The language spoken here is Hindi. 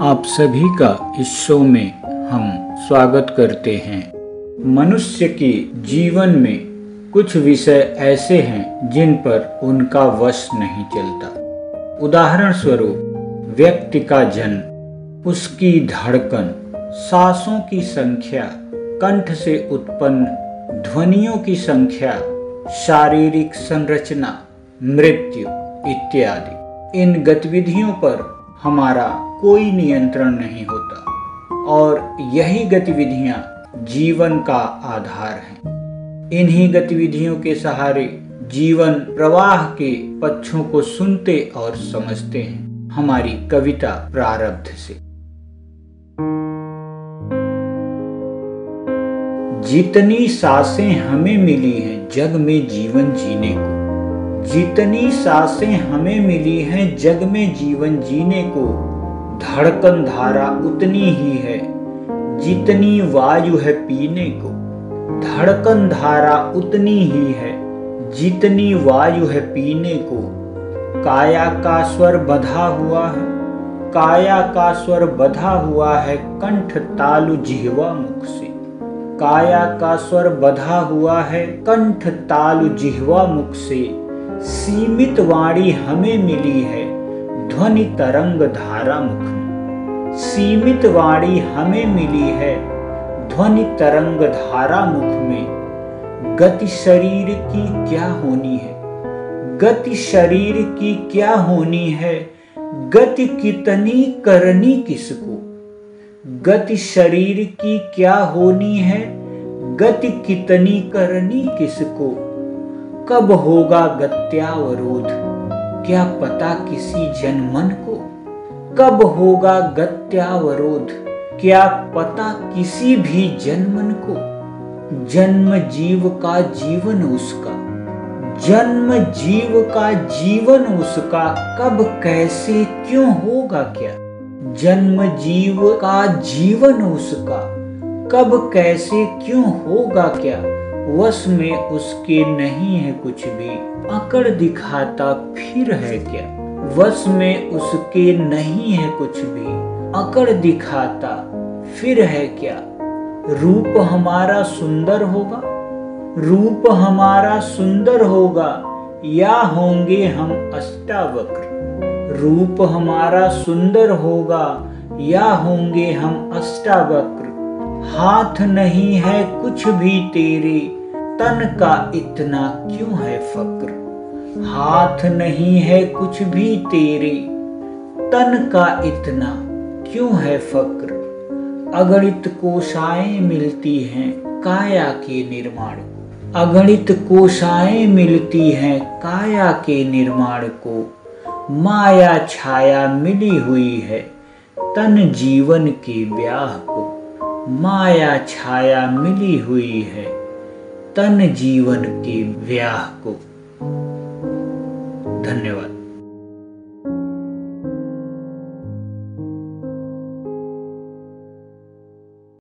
आप सभी का इस शो में हम स्वागत करते हैं। मनुष्य के जीवन में कुछ विषय ऐसे हैं जिन पर उनका वश नहीं चलता। उदाहरण स्वरूप व्यक्ति का जन्म, उसकी धड़कन, सांसों की संख्या, कंठ से उत्पन्न, ध्वनियों की संख्या, शारीरिक संरचना, मृत्यु, इत्यादि। इन गतिविधियों पर हमारा कोई नियंत्रण नहीं होता। और यही गतिविधियाँ जीवन का आधार हैं। इन्हीं गतिविधियों के सहारे जीवन प्रवाह के पक्षों को सुनते और समझते हैं हमारी कविता प्रारब्ध से। जितनी साँसें हमें मिली हैं जग में जीवन जीने को जितनी साँसें हमें मिली हैं जग में जीवन जीने को, धड़कन धारा उतनी ही है। जितनी वायु है पीने को, धड़कन धारा उतनी ही है। जितनी वायु है पीने को, काया का स्वर बधा हुआ है। काया का स्वर बधा हुआ है कंठ तालु जिहवा मुख से। काया का स्वर बधा हुआ है कंठ तालु जिहवा मुख से। सीमित वाणी हमें मिली है ध्वनि तरंग धारा मुख सीमित वाणी हमें मिली है ध्वनि तरंग धारा मुख में। गति शरीर की क्या होनी है? गति शरीर की क्या होनी है? गति कितनी करनी किसको? गति शरीर की क्या होनी है? गति कितनी करनी किसको? कब होगा गत्यावरोध? क्या पता किसी जनमन को? कब होगा गत्यावरोध? क्या पता किसी भी जनमन को? जन्म जीव का जीवन उसका। जन्म जीव का जीवन उसका। कब, कैसे, क्यों होगा क्या? जन्म जीव का जीवन उसका। कब, कैसे, क्यों होगा क्या? वश में उसके नहीं है कुछ भी। अकड़ दिखाता फिर है क्या? वश में उसके नहीं है कुछ भी। अकड़ दिखाता फिर है क्या? रूप हमारा सुंदर होगा? रूप हमारा सुंदर होगा, या होंगे हम अष्टावक्र? रूप हमारा सुंदर होगा, या होंगे हम अष्टावक्र? हाथ नहीं है कुछ भी तेरे तन का इतना क्यों है फक्र? हाथ नहीं है कुछ भी तेरे। तन का इतना क्यों है फक्र? अगणित कोशाएँ मिलती हैं काया के निर्माण को। अगणित कोशाएँ मिलती हैं काया के निर्माण को। माया छाया मिली हुई है तन जीवन के ब्याह को। माया छाया मिली हुई है तन जीवन के व्याह को। धन्यवाद।